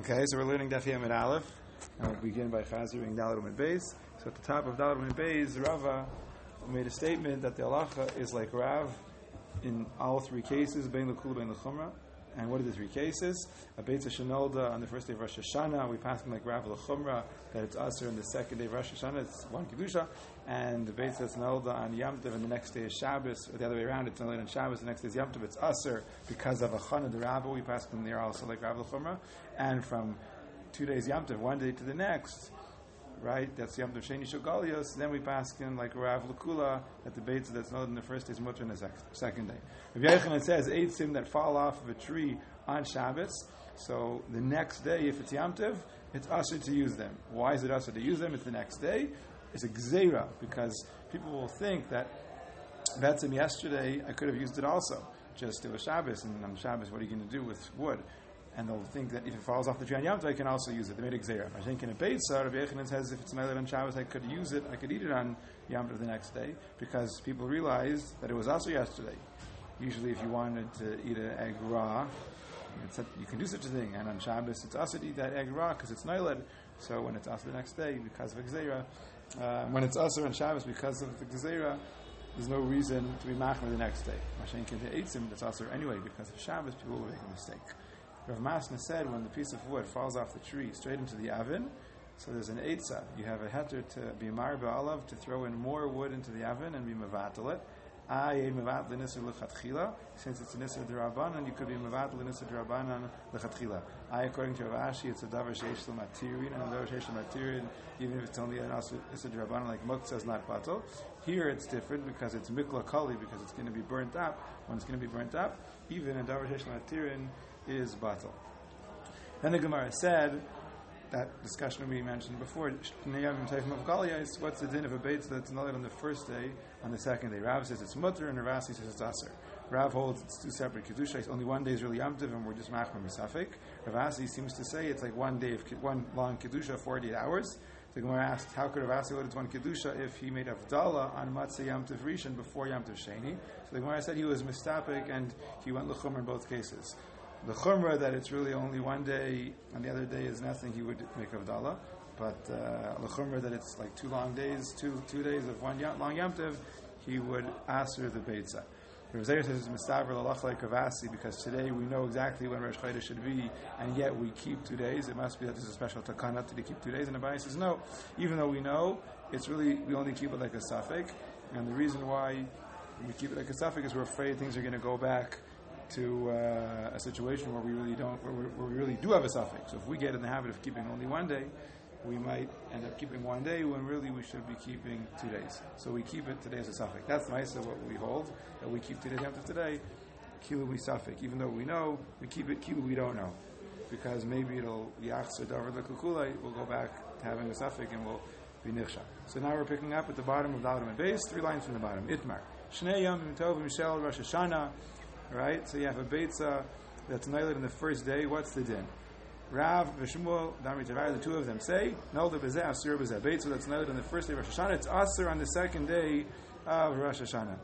Okay, so we're learning Daf Yamid Aleph, and we'll begin by Chazering Dalit Umid Beis. So at the top of Dalit Umid Beis, Rava made a statement that the halacha is like Rav in all three cases, Bein L'Kula, Bein L'Chumra. And what are the three cases? A Beitza Shenolda on the first day of Rosh Hashanah, we pass them like Rav L'Chumra, that it's Aser on the second day of Rosh Hashanah, it's one Kedusha. And the Beitza Shenolda on Yom Tov, and the next day is Shabbos, or the other way around, it's only on Shabbos, the next day is Yom Tov, it's Aser, because of a Chana the Rabba, we pass them there also like Rav L'Chumra. And from two days Yom Tov, one day to the next, right? That's Yom Tov Sheni Shogalios. Then we pass in like Rav Lakula at the Beitza that's not in the first day, is mutter in the second day. Rav Yochanan says eight sim that fall off of a tree on Shabbos. So the next day, if it's Yom Tov, it's usher to use them. Why is it usher to use them? It's the next day. It's a gzeira because people will think that that's him yesterday. I could have used it also. Just it was Shabbos, and on Shabbos, what are you going to do with wood? And they'll think that if it falls off the tree on Yom Tov, I can also use it. They made a gzera. I think in a Beitza, Rabbi Yochanan says if it's made on Shabbos, I could use it, I could eat it on Yom Tov the next day, because people realized that it was also yesterday. Usually, if you wanted to eat an egg raw, a, you can do such a thing, and on Shabbos, it's also to eat that egg raw because it's noiled. So when it's also the next day, because of a gzera, uh, when it's also on Shabbos because of the gzera, there's no reason to be machmer the next day. Mashenkin the eitzim, that's also anyway because of Shabbos, people will make a mistake. Rav Masna said when the piece of wood falls off the tree straight into the oven, so there's an eitzah. You have a heter to be mar ba'alav to throw in more wood into the oven and be mevatel it. I mevat l'nisr l'chatchila. Since it's nisr d'rabanan, you could be mevat l'nisr d'rabanan l'chatchila. I, according to Rav Ashi, it's a davar sheish l'matirin, and a davar sheish l'matirin, even if it's only an nisr d'rabanan, like muktzah is not batal. Here it's different because it's mikla kali, because it's going to be burnt up. When it's going to be burnt up, even a davar sheish l'matirin is batal. Then the Gemara said, that discussion we mentioned before, is what's the din of a beit that's not on the first day, on the second day? Rav says it's mutter, and Ravasi says it's aser. Rav holds it's two separate kedusha. Only one day is really yamtiv, and we're just machmer misafik. Ravasi seems to say it's like one day of one long kedusha, forty-eight hours. The Gemara asked, how could Ravasi hold it's one kedusha if he made avdallah on matzah yamtiv rishon before yamtiv sheni? So the Gemara said he was mistapik, and he went lechum in both cases the chumrah that it's really only one day and the other day is nothing, he would make avdallah. But uh, the chumrah that it's like two long days, two two days of one long yamtiv, he would answer the beitza. Rav Zeira says Kavasi because today we know exactly when Rosh Chodesh should be, and yet we keep two days. It must be that there's a special takana to keep two days. And the Abai says no, even though we know, it's really we only keep it like a suffix. And the reason why we keep it like a suffix is we're afraid things are going to go back to uh, a situation where we really don't, where where we, really do have a suffix. So if we get in the habit of keeping only one day, we might end up keeping one day when really we should be keeping two days. So we keep it today as a suffix. That's nice of what we hold, that we keep two days after today, kilu we suffix. Even though we know, we keep it kilu we don't know. Because maybe it'll, yachs or davar the kukula, we'll go back to having a suffix and we'll be nirsha. So now we're picking up at the bottom of Dalim and base, three lines from the bottom. Itmar. Shnei Yom Tov Mishel Rosh Hashanah right? So you have a beitza that's nailed in the first day. What's the din? Rav, Vishmuel, Dami Tavar, the two of them say, no, the bezeh asur bezeh. Beitza that's nailed on the first day of Rosh Hashanah. It's asur on the second day of Rosh Hashanah.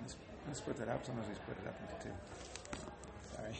Let's, let's put that up. Sometimes we split it up into two. Sorry.